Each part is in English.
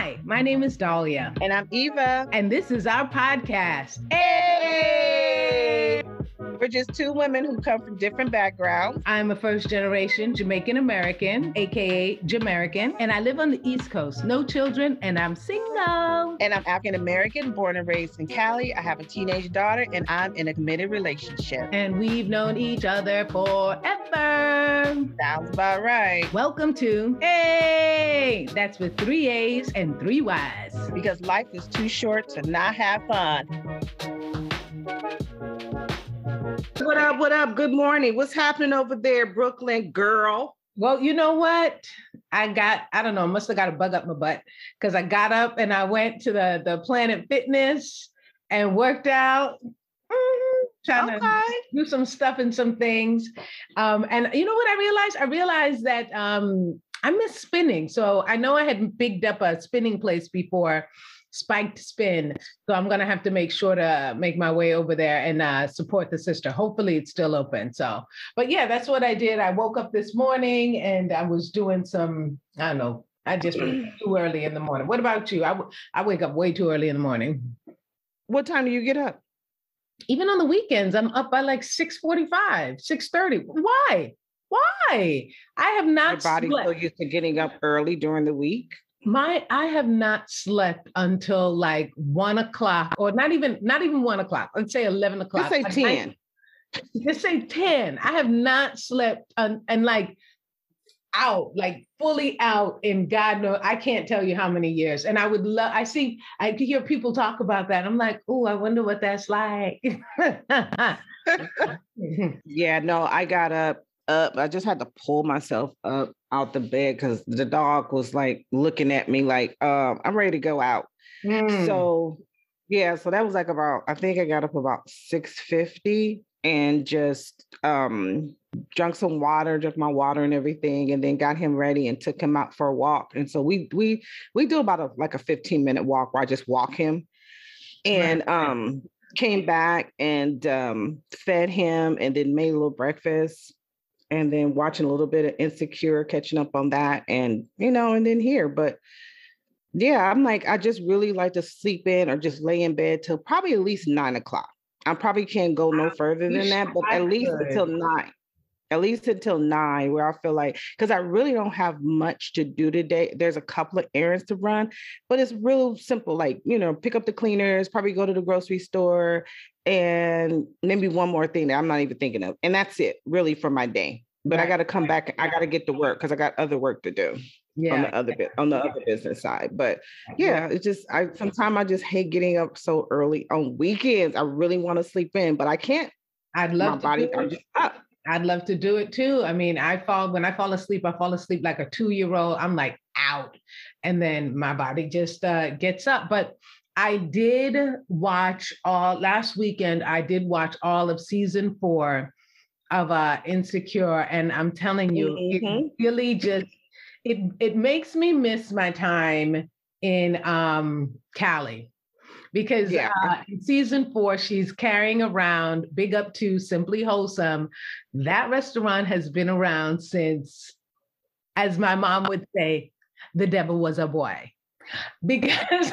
Hi, my name is Dahlia. And I'm Eva. And this is our podcast. Hey! We're just two women who come from different backgrounds. I'm a first generation Jamaican American, aka Jamaican, and I live on the East Coast. No children, and I'm single. And I'm African American, born and raised in Cali. I have a teenage daughter, and I'm in a committed relationship. And we've known each other forever. Sounds about right. Welcome to Hey! That's with three A's and three Y's. Because life is too short to not have fun. What up? What up? Good morning. What's happening over there, Brooklyn girl? Well, you know what? I got, I don't know, I must have got a bug up my butt because I got up and I went to the, the Planet Fitness and worked out. Mm-hmm, trying okay. to do some stuff and some things. Um, and you know what I realized? I realized that um, I miss spinning. So I know I had bigged up a spinning place before, spiked spin. So I'm gonna have to make sure to make my way over there and uh, support the sister. Hopefully it's still open. So, but yeah, that's what I did. I woke up this morning and I was doing some. I don't know. I just too early in the morning. What about you? I, w- I wake up way too early in the morning. What time do you get up? Even on the weekends, I'm up by like 6:45, 6:30. Why? Why? I have not. Your body slept. so used to getting up early during the week my i have not slept until like one o'clock or not even not even one o'clock let's say 11 o'clock. Let's say 10 let's say 10 i have not slept un, and like out like fully out in god knows i can't tell you how many years. And i would love i see i hear people talk about that. I'm like oh i wonder what that's like. Yeah no i got up up. I just had to pull myself up out the bed because the dog was like looking at me like, um, I'm ready to go out. Mm. So yeah, so that was like about, I think I got up about 650 and just um drunk some water, drank my water and everything, and then got him ready and took him out for a walk. And so we we we do about a like a 15 minute walk where I just walk him. And um came back and um fed him and then made a little breakfast and then watching a little bit of Insecure, catching up on that, and you know, and then here. But yeah, I'm like, I just really like to sleep in or just lay in bed till probably at least nine o'clock. I probably can't go no further than that, but at least until nine. At least until nine, where I feel like because I really don't have much to do today. There's a couple of errands to run, but it's real simple. Like, you know, pick up the cleaners, probably go to the grocery store, and maybe one more thing that I'm not even thinking of. And that's it really for my day. But right. I got to come back. I got to get to work because I got other work to do. Yeah. On the other bit, on the other business side. But yeah, it's just I sometimes I just hate getting up so early on weekends. I really want to sleep in, but I can't. I'd love my to body. I'm just up. I'd love to do it too. I mean, I fall when I fall asleep, I fall asleep like a two-year-old. I'm like out. And then my body just uh, gets up. But I did watch all last weekend, I did watch all of season four of uh insecure and i'm telling you mm-hmm. it really just it it makes me miss my time in um cali because yeah. uh, in season four she's carrying around big up to simply wholesome that restaurant has been around since as my mom would say the devil was a boy because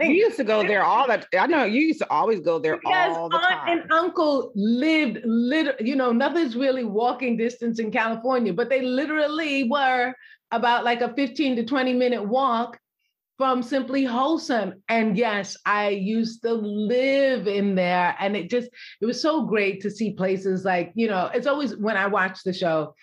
you used to go there all the I know you used to always go there all the time. Aunt and uncle lived literally, you know, nothing's really walking distance in California, but they literally were about like a 15 to 20 minute walk from Simply Wholesome. And yes, I used to live in there. And it just, it was so great to see places like, you know, it's always when I watch the show,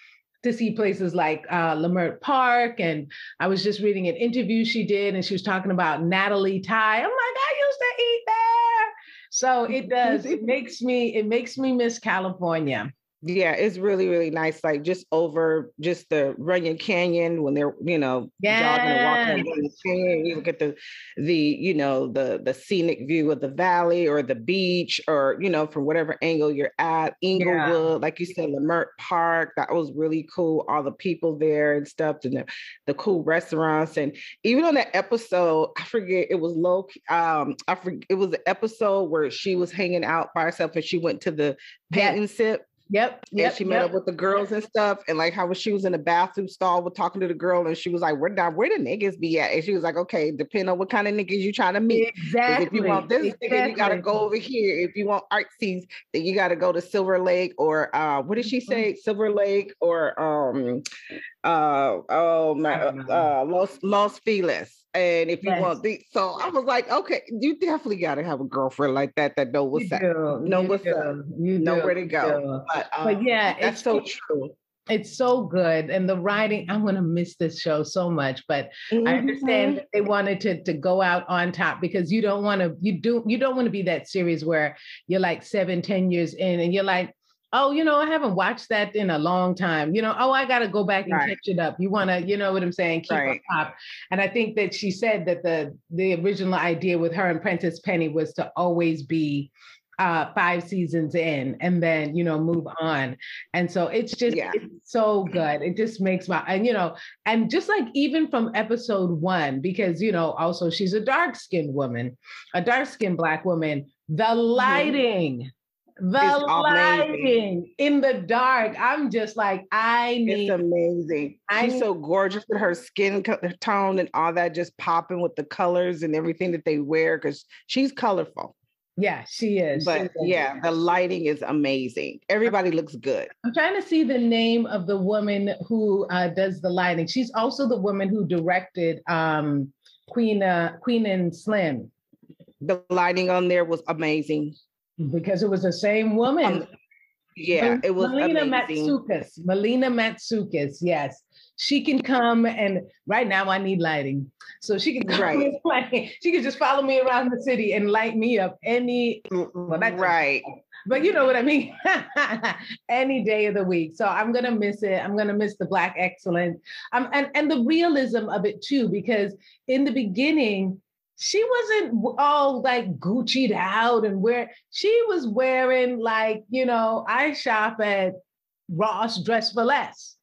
to see places like uh, Leimert Park. And I was just reading an interview she did, and she was talking about Natalee Thai. I'm like, I used to eat there. So it does. it makes me. It makes me miss California yeah, it's really, really nice. Like just over just the Runyon Canyon when they're, you know, yeah. jogging and walking the canyon, you get the the, you know, the the scenic view of the valley or the beach, or you know, from whatever angle you're at. Inglewood, yeah. like you said, Leimert Park, that was really cool. All the people there and stuff, and the, the cool restaurants. And even on that episode, I forget it was low. Um, I forget it was the episode where she was hanging out by herself and she went to the paint and sip Yep. yep and she met yep. up with the girls and stuff. And like how she was in the bathroom stall with talking to the girl, and she was like, Where down where the niggas be at? And she was like, Okay, depending on what kind of niggas you trying to meet. Exactly. If you want this exactly. nigga, you gotta go over here. If you want artsies, then you gotta go to Silver Lake or uh what did she mm-hmm. say? Silver Lake or um uh oh my uh Los Los Feliz. And if you yes. want the, so I was like, okay, you definitely got to have a girlfriend like that that know what's up, know what's do. up, you know where to go. But, um, but, yeah, that's so true. It's so good, and the writing. I'm gonna miss this show so much, but mm-hmm. I understand that they wanted to to go out on top because you don't want to. You do. You don't want to be that series where you're like seven, ten years in, and you're like, oh, you know, I haven't watched that in a long time. You know, oh, I got to go back and right. catch it up. You want to, you know what I'm saying, keep right. up. And I think that she said that the the original idea with her and Prentice Penny was to always be uh five seasons in and then you know move on and so it's just yeah. it's so good it just makes my and you know and just like even from episode one because you know also she's a dark skinned woman a dark skinned black woman the mm-hmm. lighting mm-hmm the lighting in the dark. I'm just like, I need. It's amazing. I She's need, so gorgeous with her skin tone and all that, just popping with the colors and everything that they wear because she's colorful. Yeah, she is. But yeah, the lighting is amazing. Everybody looks good. I'm trying to see the name of the woman who uh, does the lighting. She's also the woman who directed um, Queen uh, Queen and Slim. The lighting on there was amazing because it was the same woman. Um, yeah, it was Melina amazing. Matsoukas. Melina Matsoukas, yes. She can come and right now I need lighting. So she can come right. She can just follow me around the city and light me up any well, right. But you know what I mean? any day of the week. So I'm gonna miss it. I'm gonna miss the black excellence. Um, and, and the realism of it too, because in the beginning, she wasn't all like Gucci'd out and where she was wearing like, you know, I shop at Ross Dress for Less,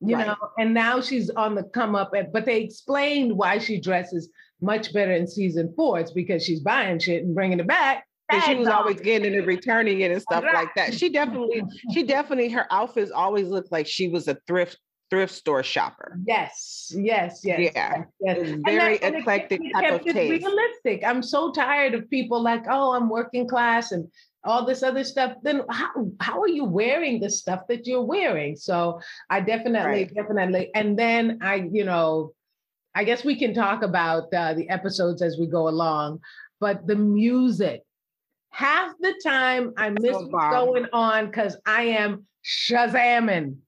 you right. know, and now she's on the come up. At, but they explained why she dresses much better in season four. It's because she's buying shit and bringing it back. And she was always getting it and returning it and stuff like that. She definitely, she definitely, her outfits always looked like she was a thrift thrift store shopper. Yes, yes, yes. Yeah, yes. yes. very that, eclectic it, type of taste. Realistic. I'm so tired of people like, oh, I'm working class and all this other stuff. Then how how are you wearing the stuff that you're wearing? So I definitely, right. definitely, and then I, you know, I guess we can talk about uh, the episodes as we go along, but the music. Half the time I miss what's going on because I am shazamming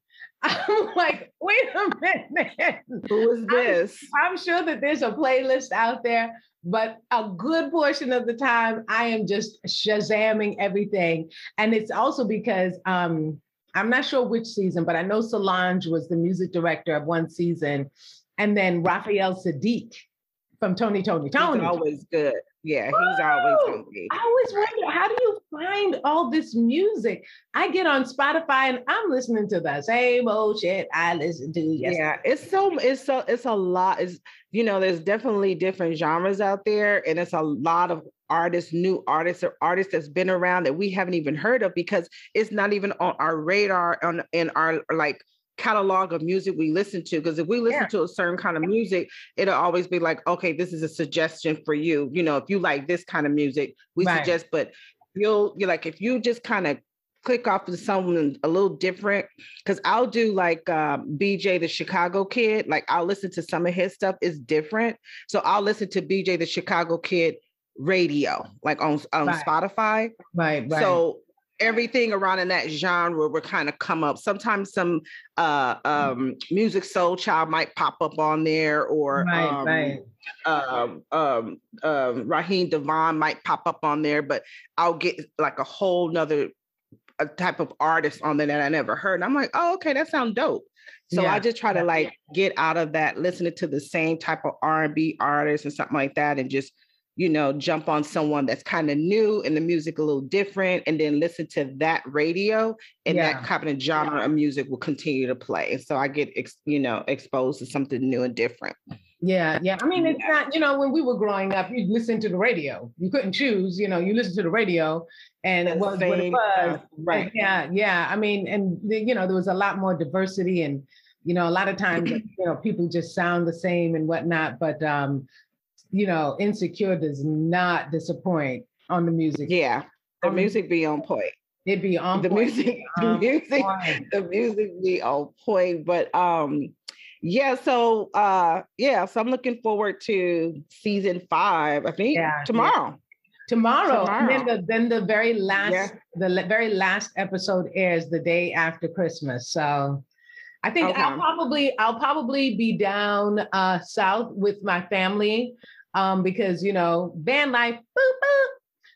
I'm like, wait a minute. Who is this? I'm, I'm, sure that there's a playlist out there, but a good portion of the time I am just shazamming everything. And it's also because um, I'm not sure which season, but I know Solange was the music director of one season. And then Raphael Saadiq from Tony, Toni, Toné. He's always good. Yeah, he's always hungry. I always wonder how do you find all this music? I get on Spotify and I'm listening to the same old shit I listened to yesterday. Yeah, it's so it's so it's a lot. It's you know, there's definitely different genres out there, and it's a lot of artists, new artists, or artists that's been around that we haven't even heard of because it's not even on our radar on in our like catalog of music we listen to because if we listen yeah. to a certain kind of music it'll always be like okay this is a suggestion for you you know if you like this kind of music we right. suggest but you'll you're like if you just kind of click off of someone a little different because I'll do like um, BJ the Chicago Kid. Like I'll listen to some of his stuff is different, so I'll listen to BJ the Chicago Kid radio, like on on right. Spotify. Right, right. So everything around in that genre will kind of come up. Sometimes some uh, um, Musiq Soulchild might pop up on there, or right, um, right. Um, um, um, Raheem DeVaughn might pop up on there, but I'll get like a whole nother a type of artist on there that I never heard. And I'm like, oh, okay, that sounds dope. So yeah. I just try to like get out of that, listening to the same type of R&B artists and something like that, and just you know, jump on someone that's kind of new and the music a little different, and then listen to that radio, and yeah. that kind of genre of music will continue to play. so I get, ex- you know, exposed to something new and different. Yeah, yeah. I mean, it's not, you know, when we were growing up, you listened to the radio. You couldn't choose, you know, you listened to the radio and it was what it was. Right. yeah, yeah. I mean, and you know, there was a lot more diversity and you know, a lot of times, you know, people just sound the same and whatnot, but um, you know, insecure does not disappoint on the music. Yeah. The um, music be on point. It'd be on the point. music, the music, the music be on point. But um yeah, so uh yeah, so I'm looking forward to season five, I think yeah, tomorrow. Yeah. Tomorrow, tomorrow. then the then the very last yeah. the very last episode airs the day after Christmas. So I think okay. I'll probably I'll probably be down uh south with my family um because you know van life boop, boop.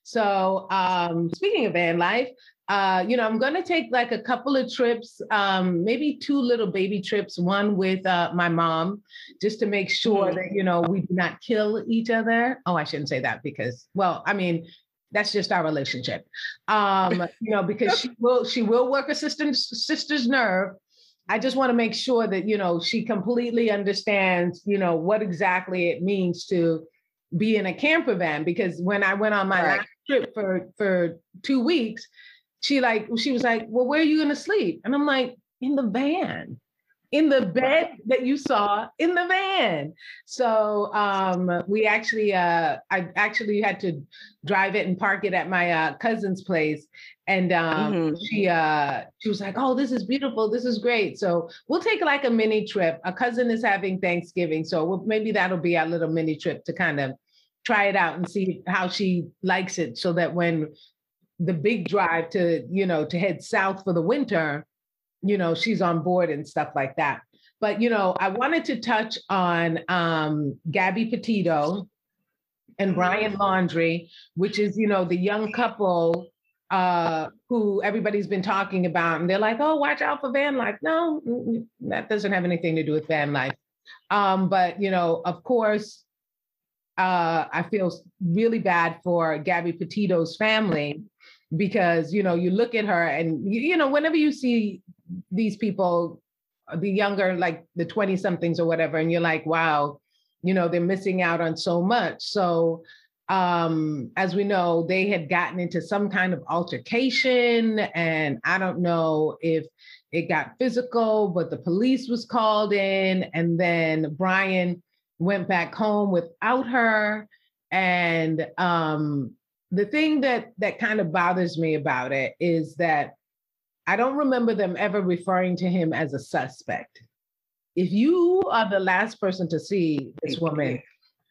So um speaking of van life, uh, you know, I'm going to take like a couple of trips, um, maybe two little baby trips, one with uh, my mom, just to make sure mm-hmm. that, you know, we do not kill each other. Oh, I shouldn't say that because, well, I mean, that's just our relationship. Um, you know, because she will, she will work a sister's, sister's nerve. I just want to make sure that, you know, she completely understands, you know, what exactly it means to be in a camper van. Because when I went on my right. last trip for, for two weeks, she like she was like, "Well, where are you going to sleep?" And I'm like, "In the van." In the bed that you saw in the van. So um, we actually, uh, I actually had to drive it and park it at my uh, cousin's place. And um, mm-hmm. she, uh, she was like, "Oh, this is beautiful. This is great." So we'll take like a mini trip. A cousin is having Thanksgiving, so we'll, maybe that'll be our little mini trip to kind of try it out and see how she likes it so that when the big drive to you know to head south for the winter you know she's on board and stuff like that. But you know i wanted to touch on um gabby petito and brian mm-hmm. which is you know the young couple uh who everybody's been talking about and they're like oh watch out for van life. No that doesn't have anything to do with van life. Um but you know of course uh i feel really bad for gabby petito's family because you know you look at her and you, you know whenever you see these people the younger like the 20 somethings or whatever and you're like wow you know they're missing out on so much. So um as we know they had gotten into some kind of altercation and i don't know if it got physical but the police was called in and then brian went back home without her. And um the thing that that kind of bothers me about it is that I don't remember them ever referring to him as a suspect. If you are the last person to see this woman,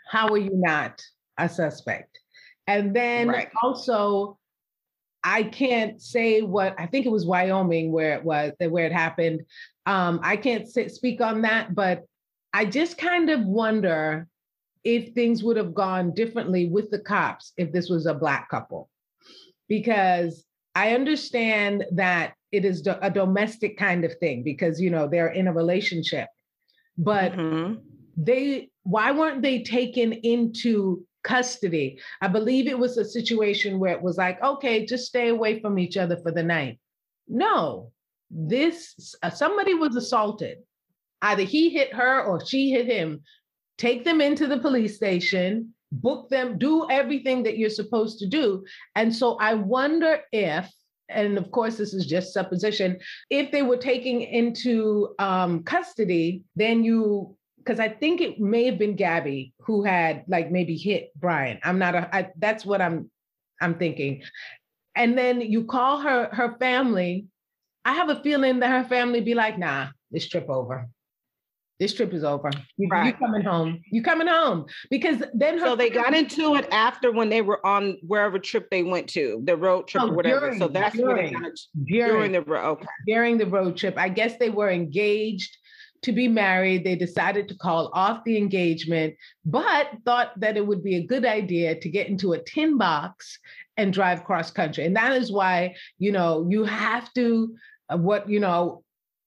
how are you not a suspect? And then right. also, I can't say what I think it was Wyoming where it was that where it happened. Um, I can't say, speak on that, but I just kind of wonder if things would have gone differently with the cops if this was a Black couple. Because I understand that it is a domestic kind of thing because, you know, they're in a relationship. But mm-hmm. they, why weren't they taken into custody? I believe it was a situation where it was like, okay, just stay away from each other for the night. No, this, uh, somebody was assaulted. Either he hit her or she hit him take them into the police station, book them, do everything that you're supposed to do. And so I wonder if, and of course, this is just supposition, if they were taking into um, custody, then you because I think it may have been Gabby who had like maybe hit Brian. I'm not a. I, that's what I'm I'm thinking. And then you call her her family. I have a feeling that her family be like, nah, this trip over this trip is over. You, right. you coming home. You coming home because then. so they got into it after when they were on wherever trip they went to, the road trip oh, or whatever. During, so that's during, when they during, during the road. Okay. During the road trip, I guess they were engaged to be married. They decided to call off the engagement, but thought that it would be a good idea to get into a tin box and drive cross country. And that is why, you know, you have to, uh, what, you know,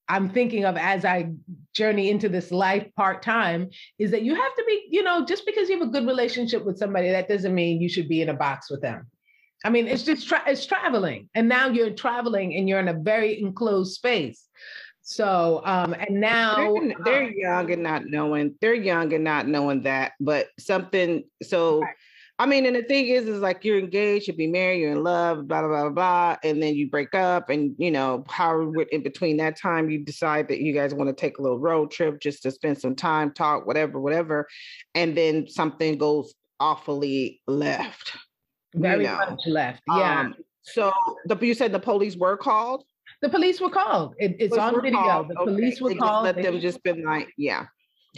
I'm thinking of as I journey into this life part time is that you have to be, you know, just because you have a good relationship with somebody, that doesn't mean you should be in a box with them. I mean, it's just tra- it's traveling, and now you're traveling and you're in a very enclosed space. So, um, and now they're, they're um, young and not knowing, they're young and not knowing that, but something, so, right. I mean, and the thing is, is like you're engaged, you'll be married, you're in love, blah, blah, blah, blah, and then you break up, and you know, how in between that time you decide that you guys want to take a little road trip just to spend some time, talk, whatever, whatever, and then something goes awfully left. Very you know? much left. Yeah. Um, so the you said the police were called? The police were called. It, it's police on video. Called. The okay. police were they called. let them just been like, yeah.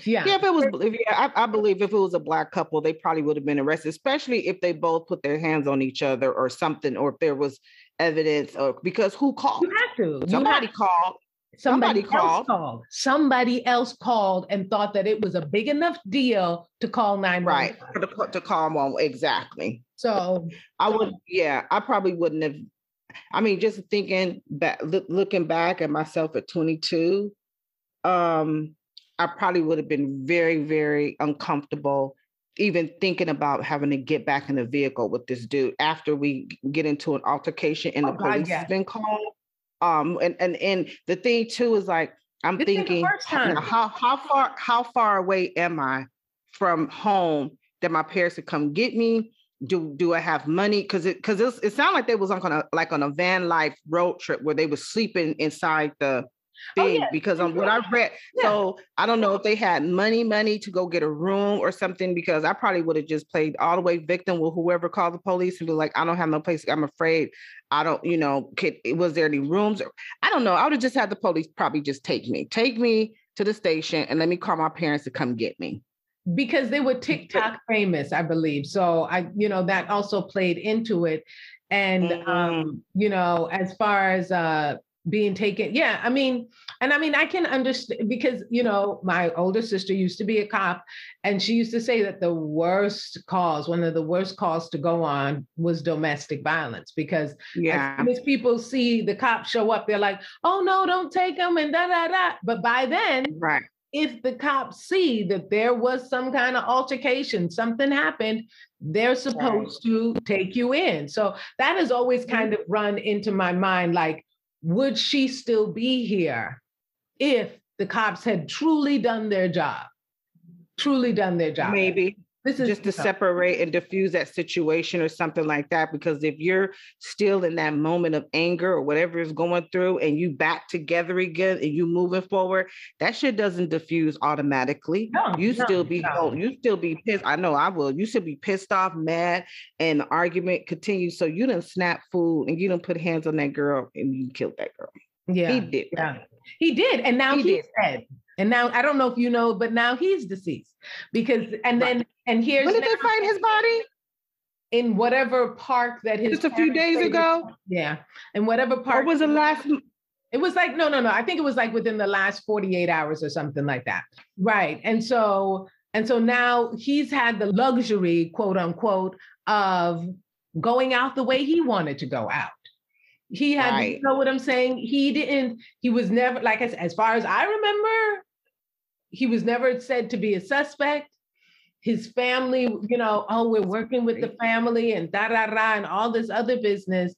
Yeah. Yeah, if it was, if, yeah, I, I, believe if it was a black couple, they probably would have been arrested, especially if they both put their hands on each other or something, or if there was evidence, or because who called? You have to. Somebody have called. Somebody, somebody called. called. Somebody else called and thought that it was a big enough deal to call 911. Right. To, to call one. Exactly. So I would, yeah, I probably wouldn't have I mean, just thinking back, look, looking back at myself at 22, um, I probably would have been very, very uncomfortable even thinking about having to get back in the vehicle with this dude after we get into an altercation and oh, the police God, has been called. Um, and and and the thing too is like I'm this thinking how how far how far away am I from home that my parents would come get me? do do I have money? Because it because it, it sounded like they was on of like on a van life road trip where they were sleeping inside the oh, thing oh, yeah. because on what I read, yeah. so I don't know if they had money, money to go get a room or something. Because I probably would have just played all the way victim with whoever called the police and be like, I don't have no place. I'm afraid. I don't, you know, could, was there any rooms? Or, I don't know. I would have just had the police probably just take me, take me to the station and let me call my parents to come get me because they were TikTok famous, I believe. So I, you know, that also played into it. And mm-hmm. um, you know, as far as uh being taken, yeah, I mean, and I mean, I can understand because you know, my older sister used to be a cop, and she used to say that the worst cause, one of the worst calls to go on was domestic violence because yeah. as people see the cops show up, they're like, oh no, don't take them and da da da. But by then, right if the cops see that there was some kind of altercation, something happened, they're supposed right. to take you in. So that has always kind of run into my mind like, would she still be here if the cops had truly done their job? Truly done their job. Maybe. This is just to separate and diffuse that situation or something like that. Because if you're still in that moment of anger or whatever is going through and you back together again and you moving forward, that shit doesn't diffuse automatically. No, you no, still be no. you still be pissed. I know I will. You should be pissed off, mad, and the argument continues. So you didn't snap food and you don't put hands on that girl and you killed that girl. Yeah. He did. Yeah. He did. And now he he's did. dead. And now I don't know if you know, but now he's deceased because and then and here's when did they find his body? In whatever park that his just a few days ago. Yeah, in whatever park. Or was it last? It was like no, no, no. I think it was like within the last forty eight hours or something like that. Right, and so and so now he's had the luxury, quote unquote, of going out the way he wanted to go out. He had, right. you know what I'm saying? He didn't, he was never, like as, as far as I remember, he was never said to be a suspect. His family, you know, oh, we're working with the family and da da da and all this other business.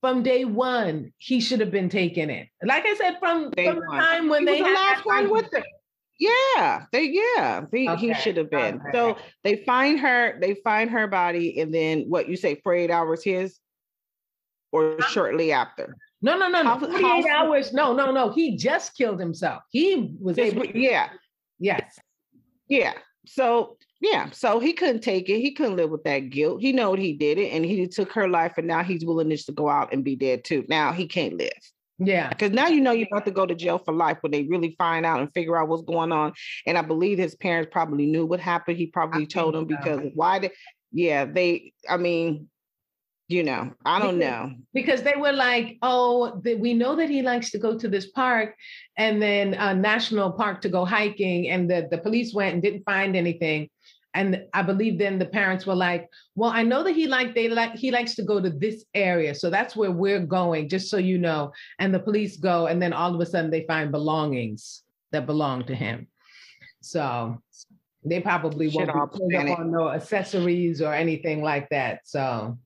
From day one, he should have been taken in. Like I said, from, from the time when he they was the last one with them. Yeah, they yeah, they, okay. he should have been. Okay. So they find her, they find her body, and then what you say, 48 hours his or shortly after? No, no, no, no. 48 how, hours. No, no, no. He just killed himself. He was able. Yeah. Yes. Yeah. So yeah, so he couldn't take it. He couldn't live with that guilt. He know he did it, and he took her life, and now he's willing to go out and be dead too. Now he can't live. Yeah. Because now you know you're about to go to jail for life when they really find out and figure out what's going on. And I believe his parents probably knew what happened. He probably I told them so. because why did yeah, they I mean, you know i don't because, know. because they were like oh the, we know that he likes to go to this park and then a national park to go hiking and the, the police went and didn't find anything. And i believe then the parents were like well i know that he like they like he likes to go to this area so that's where we're going just so you know. And the police go and then all of a sudden they find belongings that belong to him. So they probably won't be on no accessories or anything like that so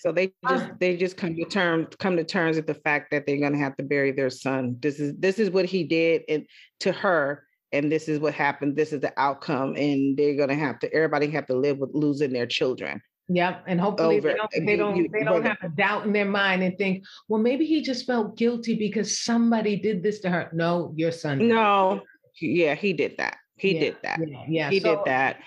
So they just uh, they just come to terms come to terms with the fact that they're gonna have to bury their son. This is this is what he did and to her, and this is what happened. This is the outcome, and they're gonna have to everybody have to live with losing their children. Yep, and hopefully over, they don't they don't, they don't have a doubt in their mind and think, well, maybe he just felt guilty because somebody did this to her. No, your son. No, yeah, he did that. He yeah, did that. Yeah, yeah. he so, did that.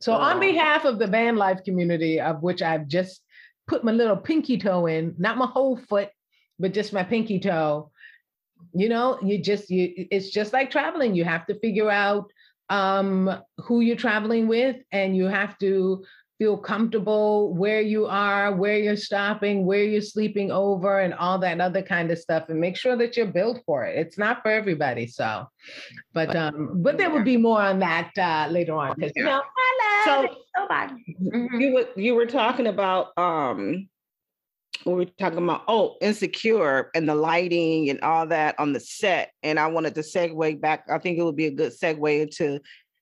So, on um, behalf of the van life community, of which I've just put my little pinky toe in, not my whole foot, but just my pinky toe, you know, you just, you, it's just like traveling. You have to figure out um, who you're traveling with, and you have to feel comfortable where you are, where you're stopping, where you're sleeping over, and all that other kind of stuff, and make sure that you're built for it. It's not for everybody. So, but um, but there will be more on that uh, later on because you know, hello, so nobody. Mm-hmm. You were you were talking about um. We were talking about oh insecure and the lighting and all that on the set, and I wanted to segue back. I think it would be a good segue into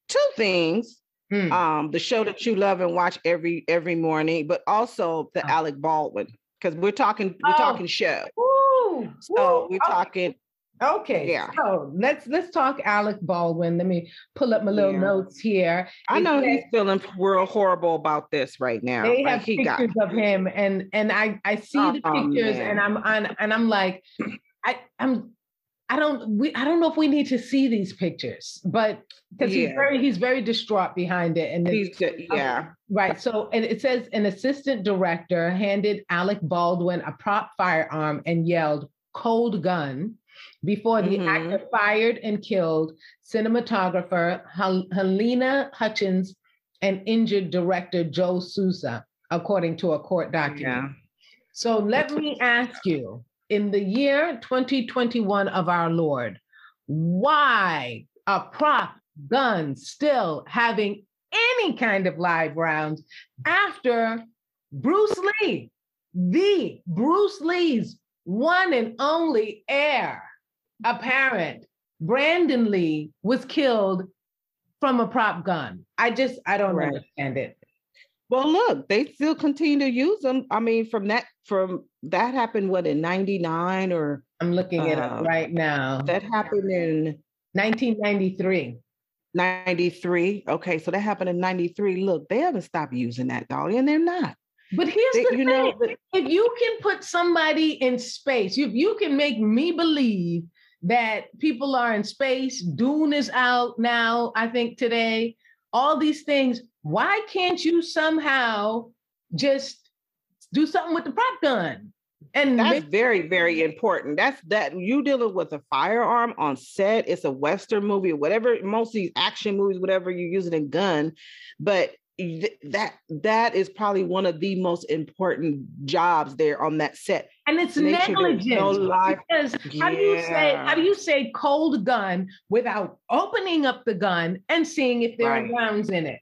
two things Hmm. Um, the show that you love and watch every every morning, but also the oh. Alec Baldwin because we're talking we're oh. talking show. Ooh. So Ooh. we're talking. Okay. Yeah. So let's let's talk Alec Baldwin. Let me pull up my little yeah. notes here. I know he's feeling real horrible about this right now. They have like pictures got... of him, and and I I see oh, the pictures, man. and I'm on, and I'm like, I I'm I don't we I don't know if we need to see these pictures, but because yeah. he's very he's very distraught behind it. And he's yeah. Um, right. So and it says an assistant director handed Alec Baldwin a prop firearm and yelled cold gun before the mm-hmm. actor fired and killed cinematographer Halyna Hutchins and injured director Joel Souza, according to a court document. Yeah. So let me ask you, in the year 2021 of our Lord, why a prop gun still having any kind of live rounds after Bruce Lee, the Bruce Lee's one and only heir apparent, Brandon Lee, was killed from a prop gun. I just, I don't right. understand it. Well, look, they still continue to use them. I mean, from that from that happened what in 99 or I'm looking at uh, it right now. That happened in 1993. 93. Okay, so that happened in 93. Look, they haven't stopped using that dolly and they're not. But here's they, the you thing: know, if you can put somebody in space, if you can make me believe that people are in space, Dune is out now, I think today, all these things, why can't you somehow just do something with the prop gun? And that's make- very, very important. That's that you dealing with a firearm on set. It's a Western movie or whatever, most of these action movies, whatever you're using a gun. But that that is probably one of the most important jobs there on that set and it's negligent sure no live... because yeah. how do you say how do you say cold gun without opening up the gun and seeing if there right. are rounds in it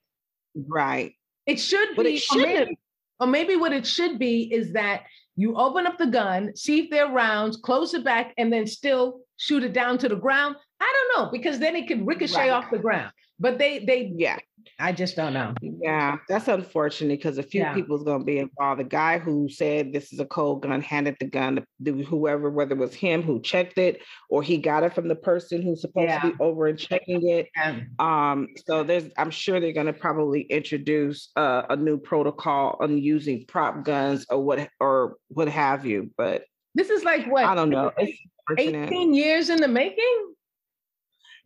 right. It should but be it or maybe, or maybe what it should be is that you open up the gun see if there are rounds close it back and then still shoot it down to the ground. I don't know because then it could ricochet right. off the ground but they they yeah I just don't know. Yeah, that's unfortunate because a few yeah. people's going to be involved. The guy who said this is a cold gun handed the gun to whoever, whether it was him who checked it or he got it from the person who's supposed yeah. to be over and checking it. Yeah. Um, so there's, I'm sure they're going to probably introduce uh, a new protocol on using prop guns or what or what have you. But this is like what I don't know. It's 18 years in the making.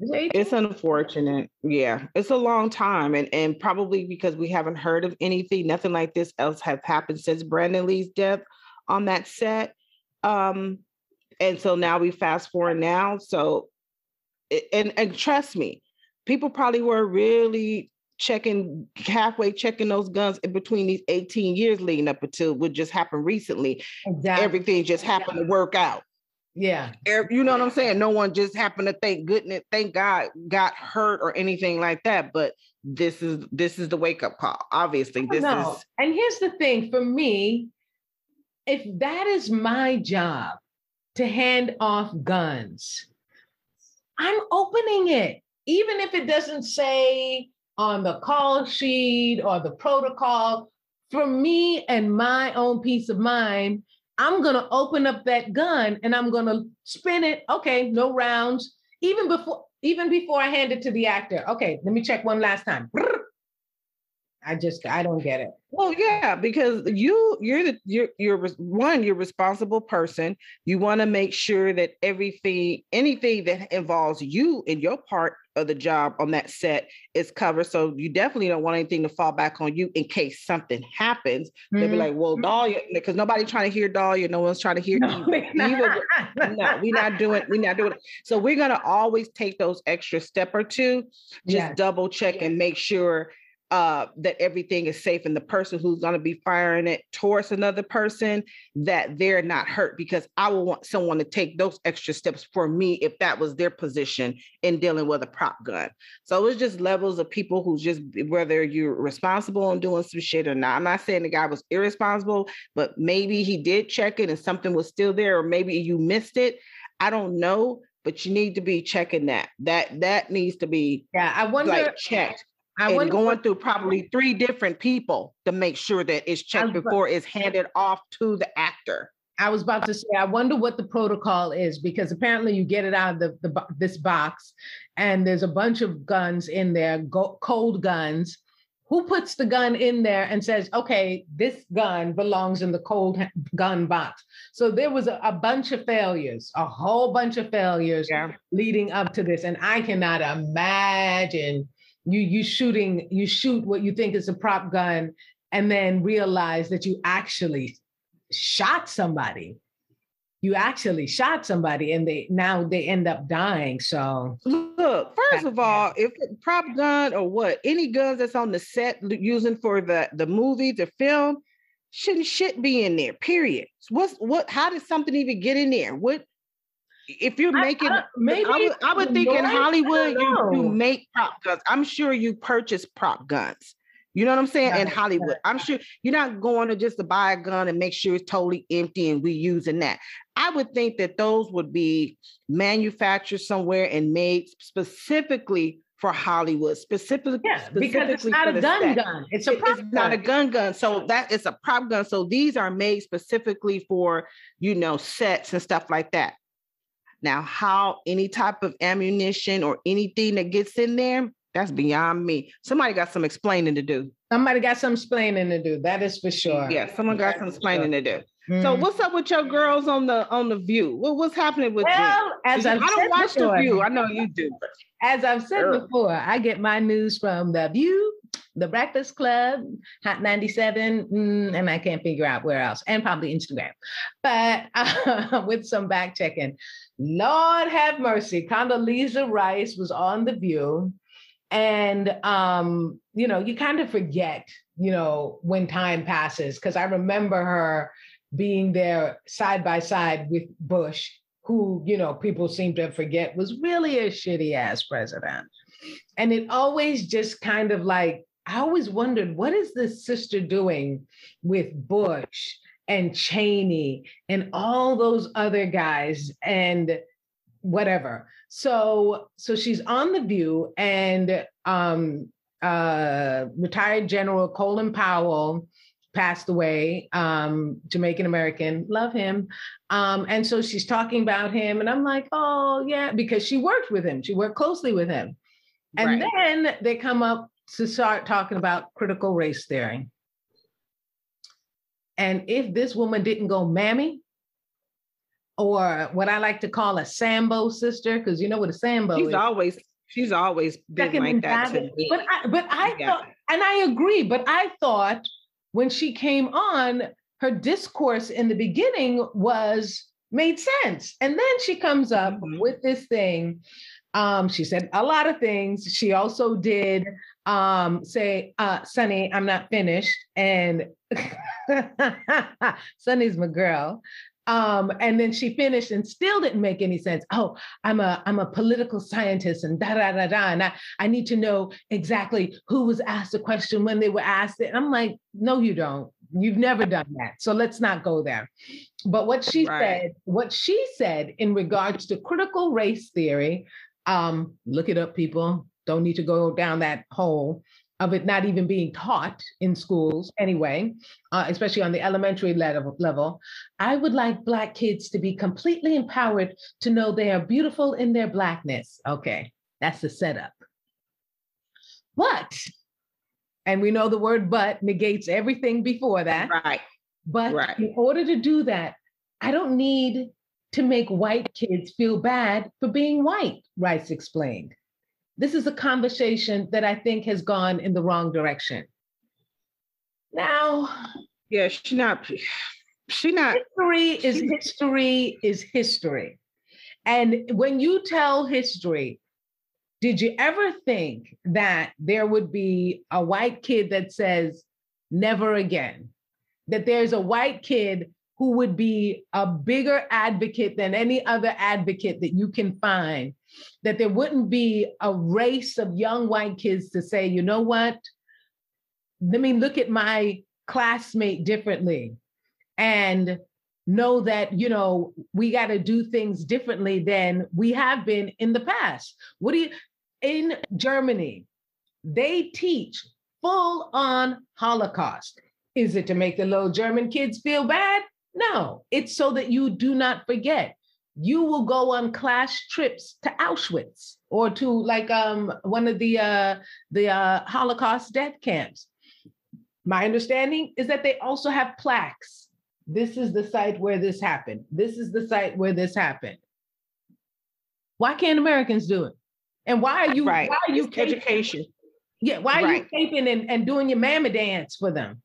It's unfortunate. Yeah, it's a long time, and and probably because we haven't heard of anything, nothing like this else have happened since Brandon Lee's death on that set. Um, and so now we fast forward now. So, and and trust me, people probably were really checking halfway checking those guns in between these 18 years leading up until what just happened recently. Exactly. Everything just happened to work out. Yeah. You know what I'm saying? No one just happened to thank goodness, thank God got hurt or anything like that. But this is this is the wake up call. Obviously, oh, this no. is and here's the thing for me, if that is my job to hand off guns, I'm opening it. Even if it doesn't say on the call sheet or the protocol, for me and my own peace of mind, I'm going to open up that gun and I'm going to spin it. Okay, no rounds. Even before even before I hand it to the actor. Okay, let me check one last time. I just I don't get it. Well, yeah, because you you're the you're you're one you're responsible person. You want to make sure that everything anything that involves you in your part of the job on that set is covered. So you definitely don't want anything to fall back on you in case something happens. Mm-hmm. They'll be like, "Well, mm-hmm. Dahlia," because nobody's trying to hear Dahlia. No one's trying to hear no, either. no, we're not doing. We're not doing it. So we're gonna always take those extra step or two. Just yes. double check yes. and make sure uh, that everything is safe and the person who's going to be firing it towards another person that they're not hurt because i will want someone to take those extra steps for me if that was their position in dealing with a prop gun. So it's just levels of people who just whether you're responsible on doing some shit or not. I'm not saying the guy was irresponsible but maybe he did check it and something was still there or maybe you missed it. I don't know but you need to be checking that. That that needs to be yeah i wonder like checked I and going through probably three different people to make sure that it's checked before it's handed off to the actor. I was about to say, I wonder what the protocol is because apparently you get it out of the, the this box, and there's a bunch of guns in there, go, cold guns. Who puts the gun in there and says, "Okay, this gun belongs in the cold gun box"? So there was a, a bunch of failures, a whole bunch of failures yeah. leading up to this, and I cannot imagine you you shooting you shoot what you think is a prop gun and then realize that you actually shot somebody. You actually shot somebody and they now they end up dying. So look first of all if prop gun or what any guns that's on the set using for the the movie the film shouldn't shit be in there period. What's what how did something even get in there? What if you're making, I, I, maybe I would, I would think in Hollywood you, you make prop guns. I'm sure you purchase prop guns. You know what I'm saying? in Hollywood, I'm sure you're not going to just to buy a gun and make sure it's totally empty and we using that. I would think that those would be manufactured somewhere and made specifically for Hollywood, specifically, yeah, specifically because it's not a gun set. gun. It's a prop it's gun. not a gun gun. So that is a prop gun. So these are made specifically for you know sets and stuff like that. Now, how any type of ammunition or anything that gets in there, that's beyond me. Somebody got some explaining to do. Somebody got some explaining to do. That is for sure. Yeah, someone got some explaining sure. to do. Mm-hmm. So what's up with your girls on the on the view? What, what's happening with well, you? As I've I don't watch before, the view. I know you do. As I've said Girl. before, I get my news from the View, the Breakfast Club, Hot 97, mm, and I can't figure out where else, and probably Instagram. But uh, with some back checking, Lord have mercy, Condoleezza Rice was on The View. And, um, you know, you kind of forget, you know, when time passes, because I remember her being there side by side with Bush, who, you know, people seem to forget was really a shitty ass president. And it always just kind of like, I always wondered, what is this sister doing with Bush? And Cheney and all those other guys and whatever. So so she's on the View and um, uh, retired General Colin Powell passed away, um, Jamaican American, love him. Um, and so she's talking about him, and I'm like, oh yeah, because she worked with him, she worked closely with him. And right. then they come up to start talking about critical race theory. And if this woman didn't go mammy, or what I like to call a Sambo sister, because you know what a Sambo she's is. always she's always been like that to me. But I, but I yeah. thought, and I agree, but I thought when she came on, her discourse in the beginning was made sense. And then she comes up mm-hmm. with this thing. Um, she said a lot of things. She also did um, say, uh, Sunny, I'm not finished. And Sunny's my girl. Um, and then she finished and still didn't make any sense. Oh, I'm a I'm a political scientist and da da da da. And I, I need to know exactly who was asked the question when they were asked it. And I'm like, no, you don't. You've never done that. So let's not go there. But what she right. said, what she said in regards to critical race theory, um, look it up, people. Don't need to go down that hole. of it not even being taught in schools anyway, uh, especially on the elementary level, level, I would like Black kids to be completely empowered to know they are beautiful in their Blackness. Okay, that's the setup. But, and we know the word but negates everything before that. Right. But right. in order to do that, I don't need to make white kids feel bad for being white, Rice explained this is a conversation that I think has gone in the wrong direction. Now, yeah, she not she not history is she, history is history. And when you tell history, did you ever think that there would be a white kid that says never again? That there's a white kid who would be a bigger advocate than any other advocate that you can find, that there wouldn't be a race of young white kids to say, you know what? Let me look at my classmate differently and know that, you know, we got to do things differently than we have been in the past. What do you, in Germany, they teach full on Holocaust. Is it to make the little German kids feel bad? No, it's so that you do not forget. You will go on class trips to Auschwitz or to like um, one of the uh, the uh, Holocaust death camps. My understanding is that they also have plaques. This is the site where this happened. This is the site where this happened. Why can't Americans do it? And why are you right. why are you education? Yeah, why are right. you taping and, and doing your mama dance for them?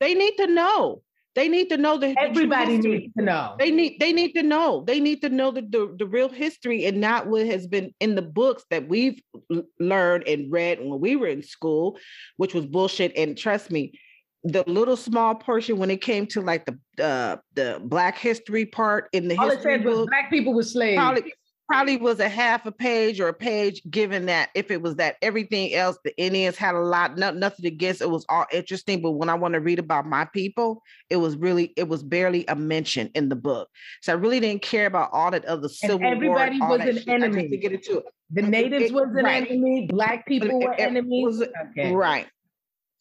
They need to know. They need to know the everybody needs to know. They need they need to know. They need to know the, the, the real history and not what has been in the books that we've learned and read when we were in school, which was bullshit. And trust me, the little small portion when it came to like the uh, the black history part in the All history book, black people were slaves. Probably, probably was a half a page or a page given that if it was that everything else the indians had a lot no, nothing against it was all interesting but when i want to read about my people it was really it was barely a mention in the book. So i really didn't care about all that other civil and everybody war, was an shit. enemy. to get into it. The natives it, was an right. enemy. Black people were enemies. was, okay. right.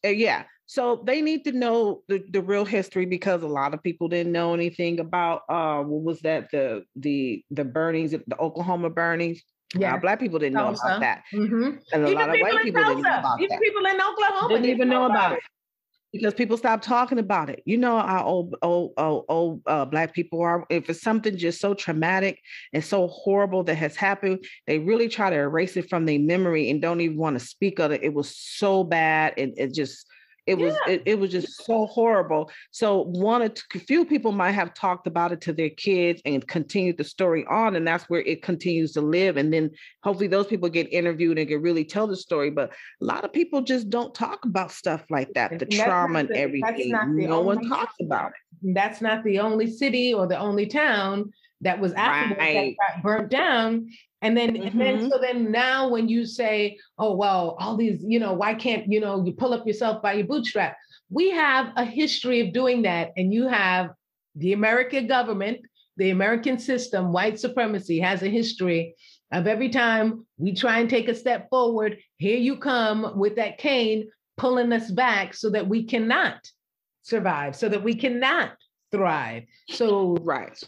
Yeah so they need to know the, the real history because a lot of people didn't know anything about uh what was that the the the burnings the Oklahoma burnings. Yeah, uh, black people didn't know about that, mm-hmm. and a Even lot of white people didn't know about Even that. people in Oklahoma didn't even know about it because people stopped talking about it. You know how old old old, old uh, black people are. If it's something just so traumatic and so horrible that has happened, they really try to erase it from their memory and don't even want to speak of it. It was so bad and it just it was yeah. it, it, was just so horrible. So one or two, few people might have talked about it to their kids and continued the story on, and that's where it continues to live. And then hopefully those people get interviewed and can really tell the story. But a lot of people just don't talk about stuff like that, the that's trauma and everything. No one talks about it. That's not the only city or the only town that was after right. that got burnt down and then, mm-hmm. and then, so then now when you say, oh, well, all these, you know, why can't, you know, you pull up yourself by your bootstrap? We have a history of doing that. And you have the American government, the American system, white supremacy has a history of every time we try and take a step forward, here you come with that cane pulling us back so that we cannot survive, so that we cannot thrive. So, right.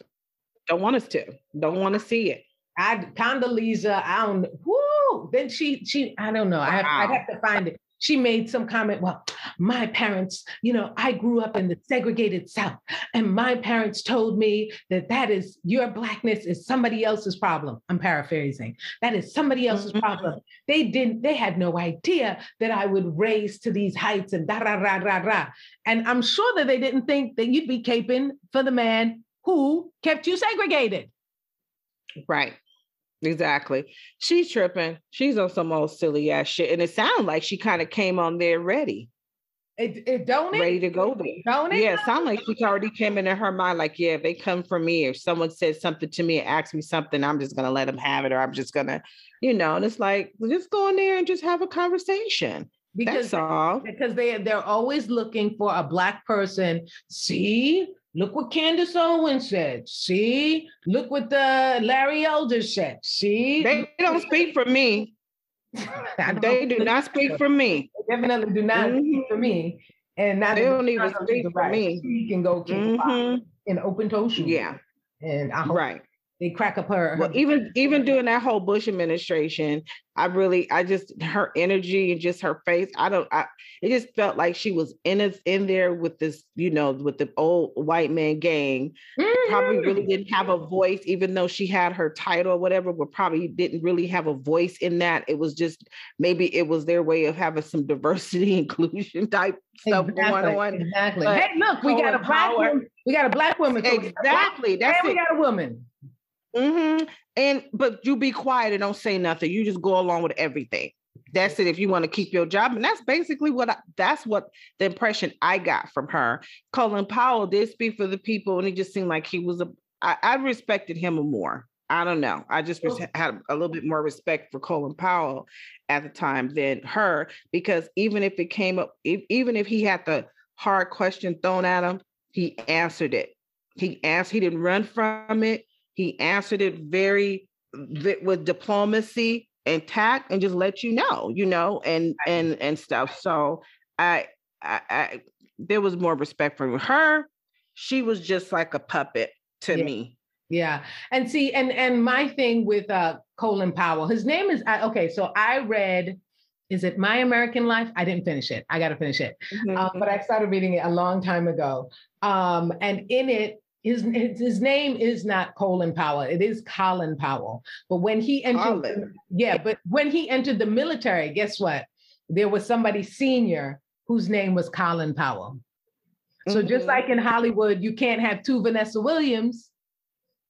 Don't want us to, don't want to see it. I Condoleezza, I don't whoo. Then she she, I don't know. Wow. I have, I'd have to find it. She made some comment. Well, my parents, you know, I grew up in the segregated South, and my parents told me that that is your blackness is somebody else's problem. I'm paraphrasing. That is somebody else's mm-hmm. problem. They didn't. They had no idea that I would raise to these heights and da ra ra ra ra. And I'm sure that they didn't think that you'd be caping for the man who kept you segregated. Right. Exactly. She's tripping. She's on some old silly ass shit. And it sounds like she kind of came on there ready. It, it don't it? Ready to go there. Don't it? Yeah, it sounds like she already came into her mind, like, yeah, if they come for me, if someone says something to me and asks me something, I'm just gonna let them have it, or I'm just gonna, you know, and it's like, well, just go in there and just have a conversation. Because, That's all. Because they they're always looking for a black person. See, Look what Candace Owens said. See, look what the Larry Elder said. See, they don't speak for me. they do not speak for me. They definitely do not mm-hmm. speak for me. And now they don't even speak for me. You can go kick mm-hmm. in open toe shoes. Yeah. And I hope right they crack up her, her well, even even during that whole Bush administration, I really I just her energy and just her face. I don't I it just felt like she was in it in there with this, you know, with the old white man gang. Mm-hmm. Probably really didn't have a voice, even though she had her title or whatever, but probably didn't really have a voice in that. It was just maybe it was their way of having some diversity inclusion type stuff exactly, going on. Exactly. But hey, look, we got a black woman. We got a black woman. Exactly. That's and we got a woman. Mm-hmm. And but you be quiet and don't say nothing. You just go along with everything. That's it. If you want to keep your job, and that's basically what I, that's what the impression I got from her. Colin Powell did speak for the people, and he just seemed like he was a. I, I respected him more. I don't know. I just oh. had a little bit more respect for Colin Powell at the time than her because even if it came up, if, even if he had the hard question thrown at him, he answered it. He asked. He didn't run from it. He answered it very with diplomacy and tact and just let you know, you know, and and and stuff. So I, I, I there was more respect for her. She was just like a puppet to yeah. me. Yeah. And see, and and my thing with uh Colin Powell, his name is okay. So I read, is it My American Life? I didn't finish it. I got to finish it, mm-hmm. um, but I started reading it a long time ago. Um, and in it, his, his name is not Colin Powell. It is Colin Powell. But when he entered, the, yeah, but when he entered the military, guess what? There was somebody senior whose name was Colin Powell. So mm-hmm. just like in Hollywood, you can't have two Vanessa Williams.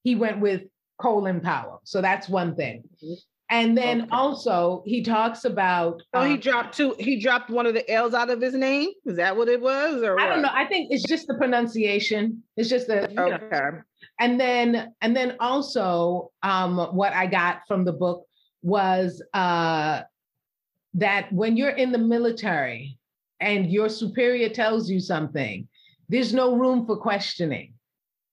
He went with Colin Powell. So that's one thing. And then okay. also he talks about. Oh, um, he dropped two. He dropped one of the L's out of his name. Is that what it was? Or I don't know. I think it's just the pronunciation. It's just the okay. Know. And then and then also um, what I got from the book was uh, that when you're in the military and your superior tells you something, there's no room for questioning.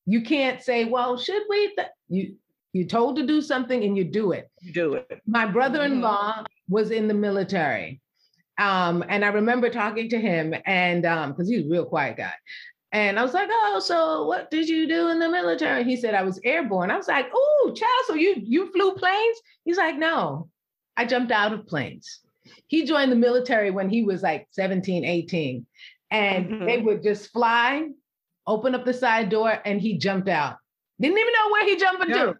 You can't say, "Well, should we?" Th-? You you're told to do something and you do it. Do it. My brother-in-law mm-hmm. was in the military. Um, and I remember talking to him and because um, he's a real quiet guy. And I was like, oh, so what did you do in the military? He said, I was airborne. I was like, oh, child, so you you flew planes? He's like, no, I jumped out of planes. He joined the military when he was like 17, 18. And mm-hmm. they would just fly, open up the side door, and he jumped out. Didn't even know where he jumped into.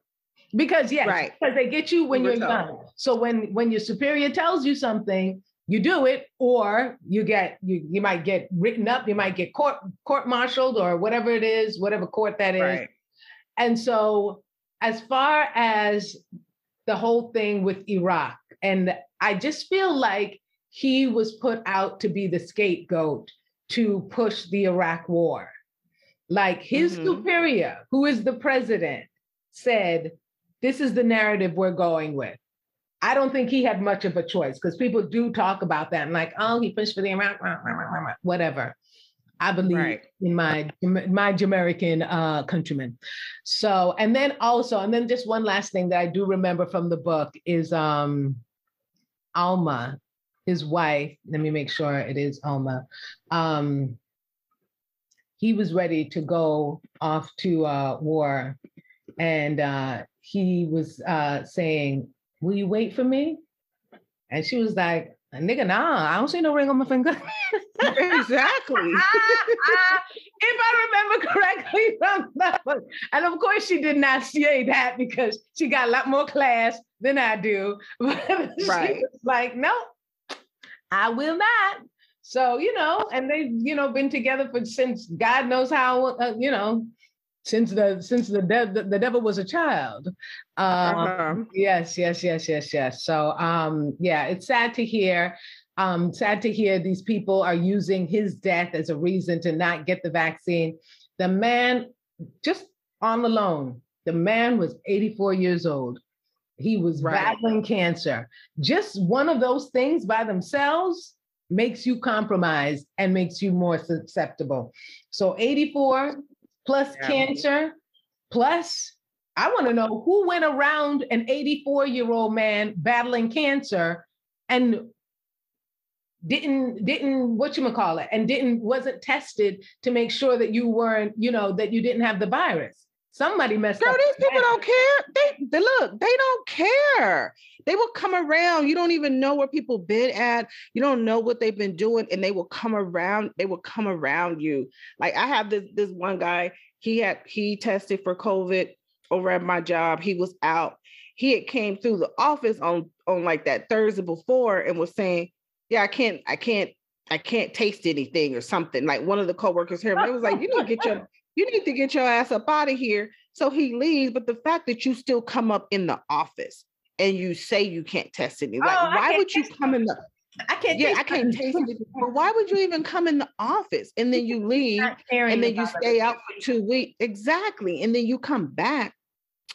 Because yes, right. because they get you when you're young. So when when your superior tells you something, you do it, or you get you you might get written up, you might get court court martialed or whatever it is, whatever court that is. Right. And so as far as the whole thing with Iraq, and I just feel like he was put out to be the scapegoat to push the Iraq war. Like his mm-hmm. superior, who is the president, said, this is the narrative we're going with. I don't think he had much of a choice because people do talk about that and like, oh, he pushed for the American, whatever. I believe right. in my my Jamaican uh, countrymen. So, and then also, and then just one last thing that I do remember from the book is um, Alma, his wife. Let me make sure it is Alma. Um, he was ready to go off to uh, war, and uh, he was uh, saying, Will you wait for me? And she was like, Nigga, nah, I don't see no ring on my finger. exactly. if I remember correctly from that one. And of course, she did not say that because she got a lot more class than I do. But right. like, no, I will not. So, you know, and they've, you know, been together for since God knows how, uh, you know, since the since the, de- the, the devil was a child. Um, uh-huh. Yes, yes, yes, yes, yes. So um, yeah, it's sad to hear. Um, sad to hear these people are using his death as a reason to not get the vaccine. The man, just on the loan, the man was 84 years old. He was right. battling cancer. Just one of those things by themselves makes you compromise and makes you more susceptible. So 84, plus yeah. cancer, plus I want to know who went around an 84 year old man battling cancer and didn't didn't what you call it and didn't wasn't tested to make sure that you weren't you know that you didn't have the virus somebody messed Girl, up. these people don't care. They, they look they don't care. They will come around. You don't even know where people been at. You don't know what they've been doing and they will come around they will come around you. Like i have this this one guy he had he tested for covid over at my job. He was out. He had came through the office on on like that thursday before and was saying yeah, I can't, I can't, I can't taste anything or something. Like one of the coworkers here, it was like, you need to get your, you need to get your ass up out of here. So he leaves. But the fact that you still come up in the office and you say you can't test anything, like oh, why would you come in the I can't. Yeah, I can't taste it. But why would you even come in the office and then you leave and then you stay out for two weeks? Exactly. And then you come back.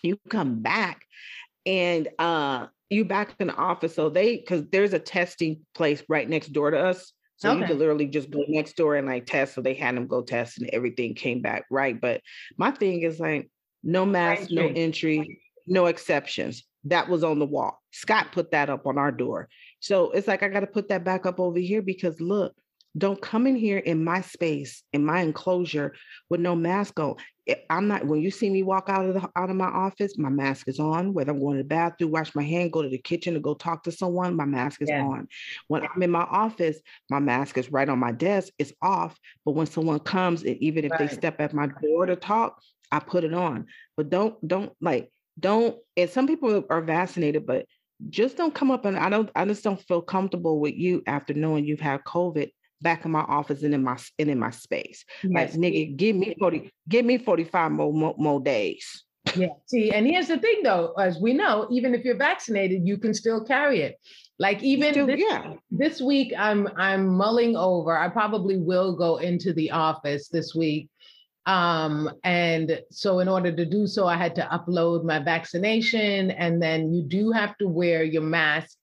You come back, and uh, you back in the office. So they because there's a testing place right next door to us. So okay. you could literally just go next door and like test. So they had them go test and everything came back right. But my thing is like no mask, no entry, no exceptions. That was on the wall. Scott put that up on our door. So it's like I got to put that back up over here because look, don't come in here in my space, in my enclosure with no mask on. I'm not when you see me walk out of the out of my office, my mask is on. Whether I'm going to the bathroom, wash my hand, go to the kitchen to go talk to someone, my mask is yeah. on. When I'm in my office, my mask is right on my desk, it's off. But when someone comes and even if right. they step at my door to talk, I put it on. But don't don't like don't and some people are vaccinated, but just don't come up and I don't I just don't feel comfortable with you after knowing you've had COVID back in my office and in my and in my space. Yes. Like nigga, give me 40, give me 45 more, more, more days. Yeah. See, and here's the thing though, as we know, even if you're vaccinated, you can still carry it. Like even still, this, yeah. this week, I'm I'm mulling over. I probably will go into the office this week. Um, and so in order to do so, I had to upload my vaccination, and then you do have to wear your mask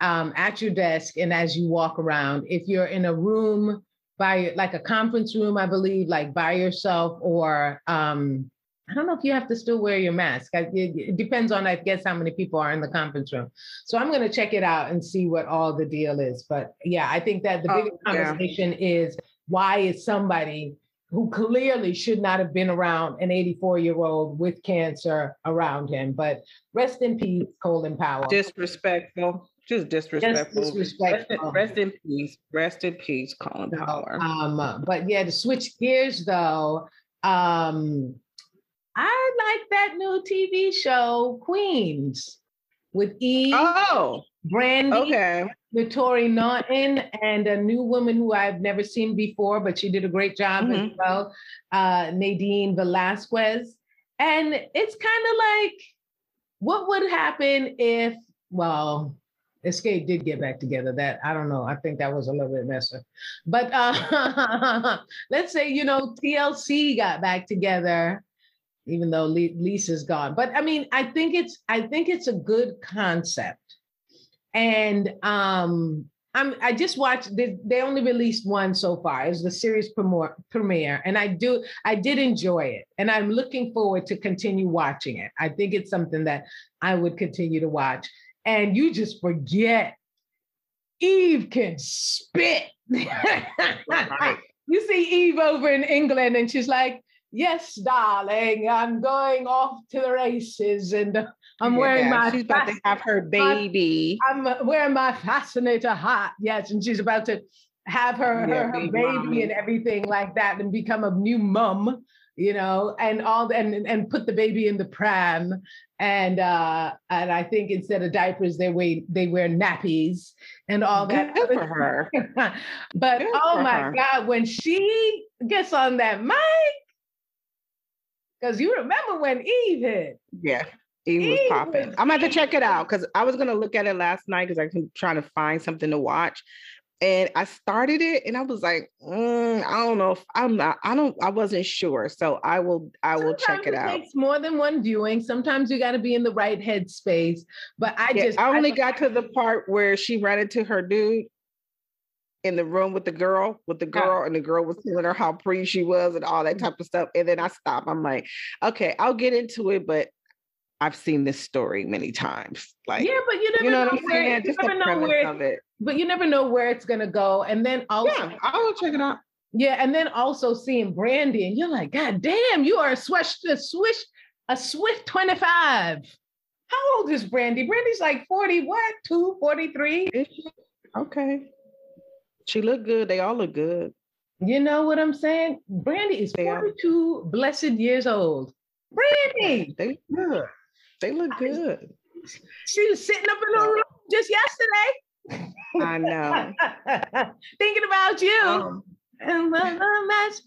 um, at your desk and as you walk around. If you're in a room by like a conference room, I believe, like by yourself, or um, I don't know if you have to still wear your mask. It, it depends on, I guess, how many people are in the conference room. So I'm going to check it out and see what all the deal is. But yeah, I think that the oh, biggest conversation yeah. is why is somebody who clearly should not have been around an 84 year old with cancer around him. But rest in peace, Colin Powell. Disrespectful just disrespectful. Just disrespectful. Rest, in peace. Rest in peace, Colin Powell. Um, but yeah, to switch gears though, um, I like that new TV show, Queens, with Eve. Oh, Brandy. Okay. Naturi Naughton and a new woman who I've never seen before, but she did a great job mm-hmm. as well, uh, Nadine Velazquez. And it's kind of like, what would happen if, well, Xscape did get back together. That I don't know. I think that was a little bit messy. But uh, let's say you know TLC got back together, even though Lisa's gone. But I mean, I think it's I think it's a good concept, and um, I'm I just watched. They, they only released one so far. It's the series premiere, and I do I did enjoy it, and I'm looking forward to continue watching it. I think it's something that I would continue to watch and you just forget Eve can spit. right. You see Eve over in England, and she's like, Yes, darling, I'm going off to the races and I'm yeah, wearing my. She's about to have her baby. I'm, I'm, wearing my fascinator hat. Yes, and she's about to have her, yeah, her, her baby and everything like that and become a new mum you know, and all and and put the baby in the pram, and uh, and I think instead of diapers they wear they wear nappies and all that. Good for her. but Good oh my her. God, when she gets on that mic, because you remember when Eve hit. Yeah. Eve was popping. I'm going to check it out because I was gonna look at it last night because I'm trying to find something to watch and I started it and I was like, mm, I don't know if I'm not, I don't, I wasn't sure. So I will, I will Sometimes check it, out. it out. Takes more than one viewing. Sometimes you got to be in the right headspace. But I yeah, just, I only I, got to the part where she ran into her dude in the room with the girl, with the girl, and the girl was telling her how pretty she was and all that mm. type of stuff. And then I stopped. I'm like, okay, I'll get into it, but I've seen this story many times. Like, yeah, but you never you know, know what I'm saying. Just the premise of it. But you never know where it's gonna go. And then also, yeah, I'll check it out. Yeah, and then also seeing Brandy, and you're like, God damn, you are a swish, a swish, a swift 25. How old is Brandy? Brandy's like 40, what, two, 43? Okay. She looked good. They all look good. You know what I'm saying? Brandy is 42 blessed years old. Brandy. They look good. They look good. She was sitting up in the room just yesterday. I know. Thinking about you. Um, and match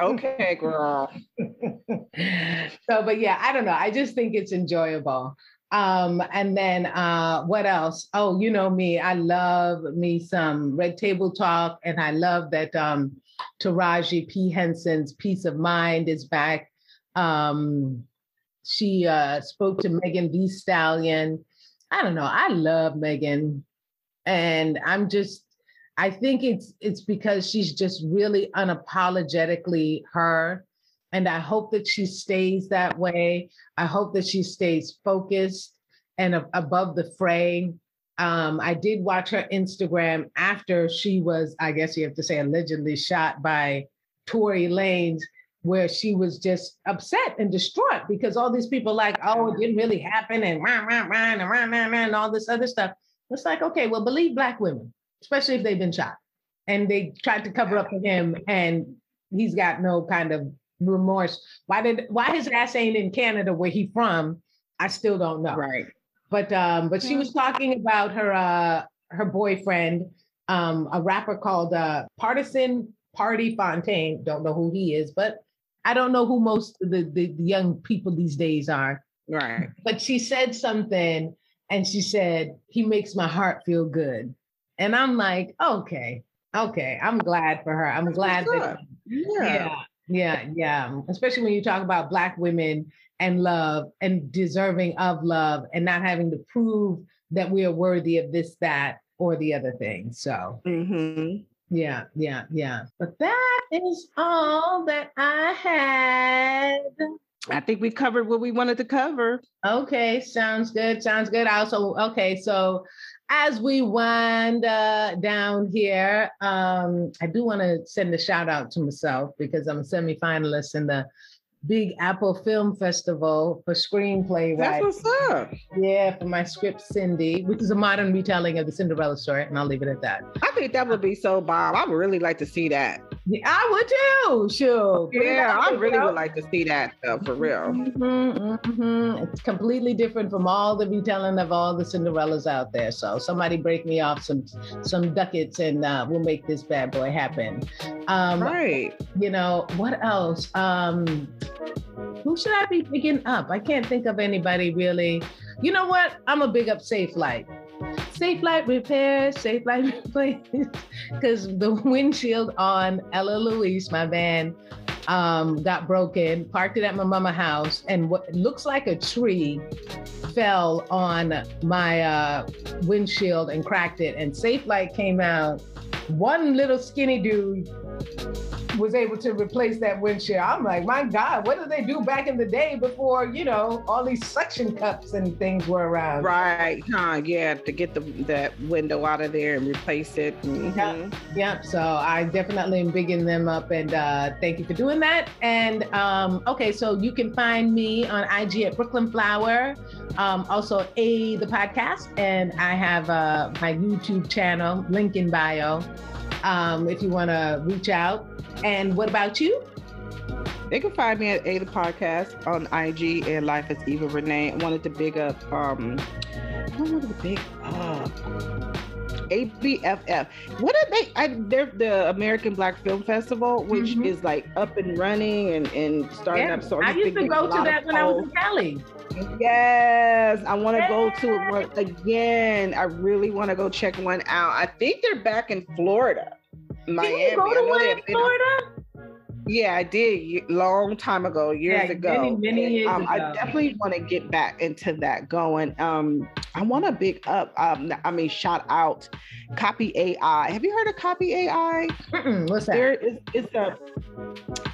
okay, girl. so, but yeah, I don't know. I just think it's enjoyable. Um, and then uh, what else? Oh, you know me, I love me some Red Table Talk, and I love that um, Taraji P. Henson's Peace of Mind is back. Um, she uh, spoke to Megan Thee Stallion. I don't know. I love Megan, and I'm just. I think it's it's because she's just really unapologetically her and I hope that she stays that way. I hope that she stays focused and above the fray. Um, I did watch her Instagram after she was, I guess you have to say, allegedly shot by Tory Lanez, where she was just upset and distraught because all these people like, oh, it didn't really happen and rah, rah, rah, and, rah, rah, rah, and all this other stuff. It's like, okay, well, believe Black women, especially if they've been shot. And they tried to cover up for him, and he's got no kind of remorse. Why did why his ass ain't in Canada where he from? I still don't know. Right. But um, but she was talking about her uh her boyfriend, um, a rapper called uh Pardison Party Fontaine. Don't know who he is, but I don't know who most of the, the, the young people these days are. Right. But she said something and she said, he makes my heart feel good. And I'm like, okay, okay. I'm glad for her. I'm glad that yeah. yeah. Yeah, yeah. Especially when you talk about Black women and love and deserving of love and not having to prove that we are worthy of this, that, or the other thing. So, mm-hmm. Yeah, yeah, yeah. But that is all that I had. I think we covered what we wanted to cover. Okay, sounds good. Sounds good. I also, okay, so as we wind uh, down here, um, I do want to send a shout out to myself because I'm a semifinalist in the Big Apple Film Festival for screenplay That's what's up. Yeah, for my script Cindy, which is a modern retelling of the Cinderella story, and I'll leave it at that. I think that would be so bomb. I would really like to see that. Yeah, I would too. Sure. Yeah, I really would like to see that though, for real. Mm-hmm, mm-hmm. It's completely different from all the retelling of all the Cinderellas out there. So somebody break me off some some ducats, and uh, we'll make this bad boy happen. Um, right. You know what else? Um, who should I be picking up? I can't think of anybody really. You know what? I'm a big up Safelite. Safe Light Repair, Safelite Replace, because the windshield on Ella Louise, my van, um, got broken, parked it at my mama house, and what looks like a tree fell on my uh, windshield and cracked it. And Safelite came out. One little skinny dude was able to replace that windshield. I'm like, my God, what did they do back in the day before, you know, all these suction cups and things were around? Right. Huh. Yeah. To get the that window out of there and replace it. Mm-hmm. Yep. Yep. So I definitely am bigging them up and uh, thank you for doing that. And um, okay, so you can find me on IG at Brooklyn Flower. Um, also a the podcast, and I have uh, my YouTube channel, link in bio um, if you want to reach out. And what about you? They can find me at A the Podcast on IG and Life is Eva Renee. I wanted to big up um I wanted to big up ABFF. What are they? I, they're the American Black Film Festival, which mm-hmm. is like up and running and, and starting yeah. up. So I used to go to that when I was in Cali. Yes, I want to go to one again. I really want to go check one out. I think they're back in Florida, Miami. Did you go to one in Florida? Yeah, I did long time ago, years Yeah, ago. many, many years um, I definitely want to get back into that going. Um, I want to big up. Um, I mean, shout out Copy AI. Have you heard of Copy AI? Mm-mm, what's that? There is it's a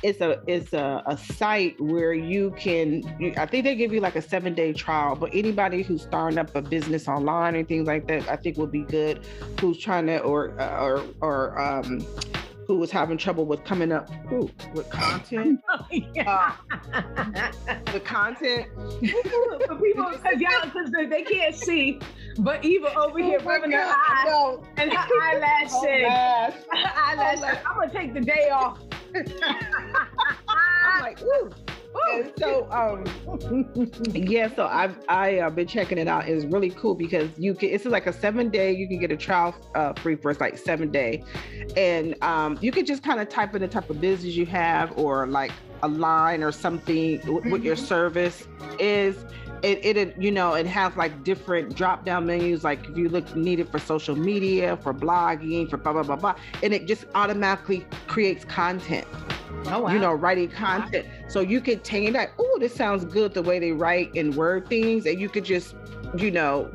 it's a it's a, a site where you can. I think they give you like a seven day trial, but anybody who's starting up a business online and things like that, I think will be good. Who's trying to or or or um who was having trouble with coming up ooh, with content. Oh, yeah. Uh, the content. For people, because y'all, because they, can't see, but Eva over oh here Oh rubbing her God, I eyes, know. and her eyelash Oh, said, gosh. eyelash said, oh, I'm gonna take the day off. I'm like, ooh. And so um yeah, so I've I uh, been checking it out. It's really cool because you can. It's like a seven day. You can get a trial uh, free for it's like seven day, and um, you can just kind of type in the type of business you have or like a line or something w- what your service is. It, it you know it has like different drop down menus like if you look needed for social media for blogging for blah blah blah blah and it just automatically creates content Oh wow. you know, writing content. So you could take that, oh, this sounds good the way they write and word things, and you could just, you know,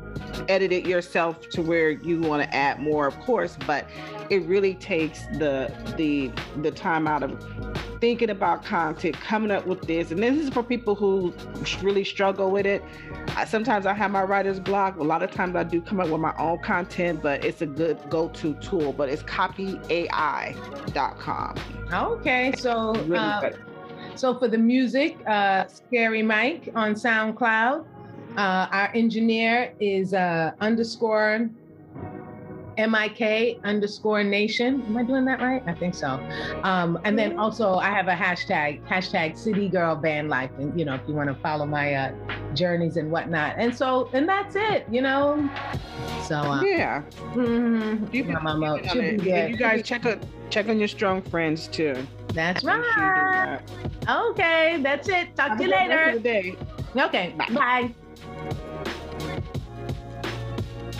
edit it yourself to where you want to add more, of course, but it really takes the the the time out of thinking about content, coming up with this. And this is for people who really struggle with it. I, sometimes I have my writer's block. A lot of times I do come up with my own content, but it's a good go-to tool. But it's copyai.com. Okay, so uh, so for the music, uh, Scary Mike on SoundCloud. Uh, our engineer is uh, underscore M-I-K underscore nation. Am I doing that right? I think so. Um, and then also I have a hashtag, hashtag city girl band life. And you know, if you want to follow my uh, journeys and whatnot. And so, and that's it, you know? So uh, yeah. mhm, You mama you, can, should be and good. you guys check on check on your strong friends too. That's Make sure you do right. that. Okay, that's it. Talk Have to you later. Okay, Bye. bye.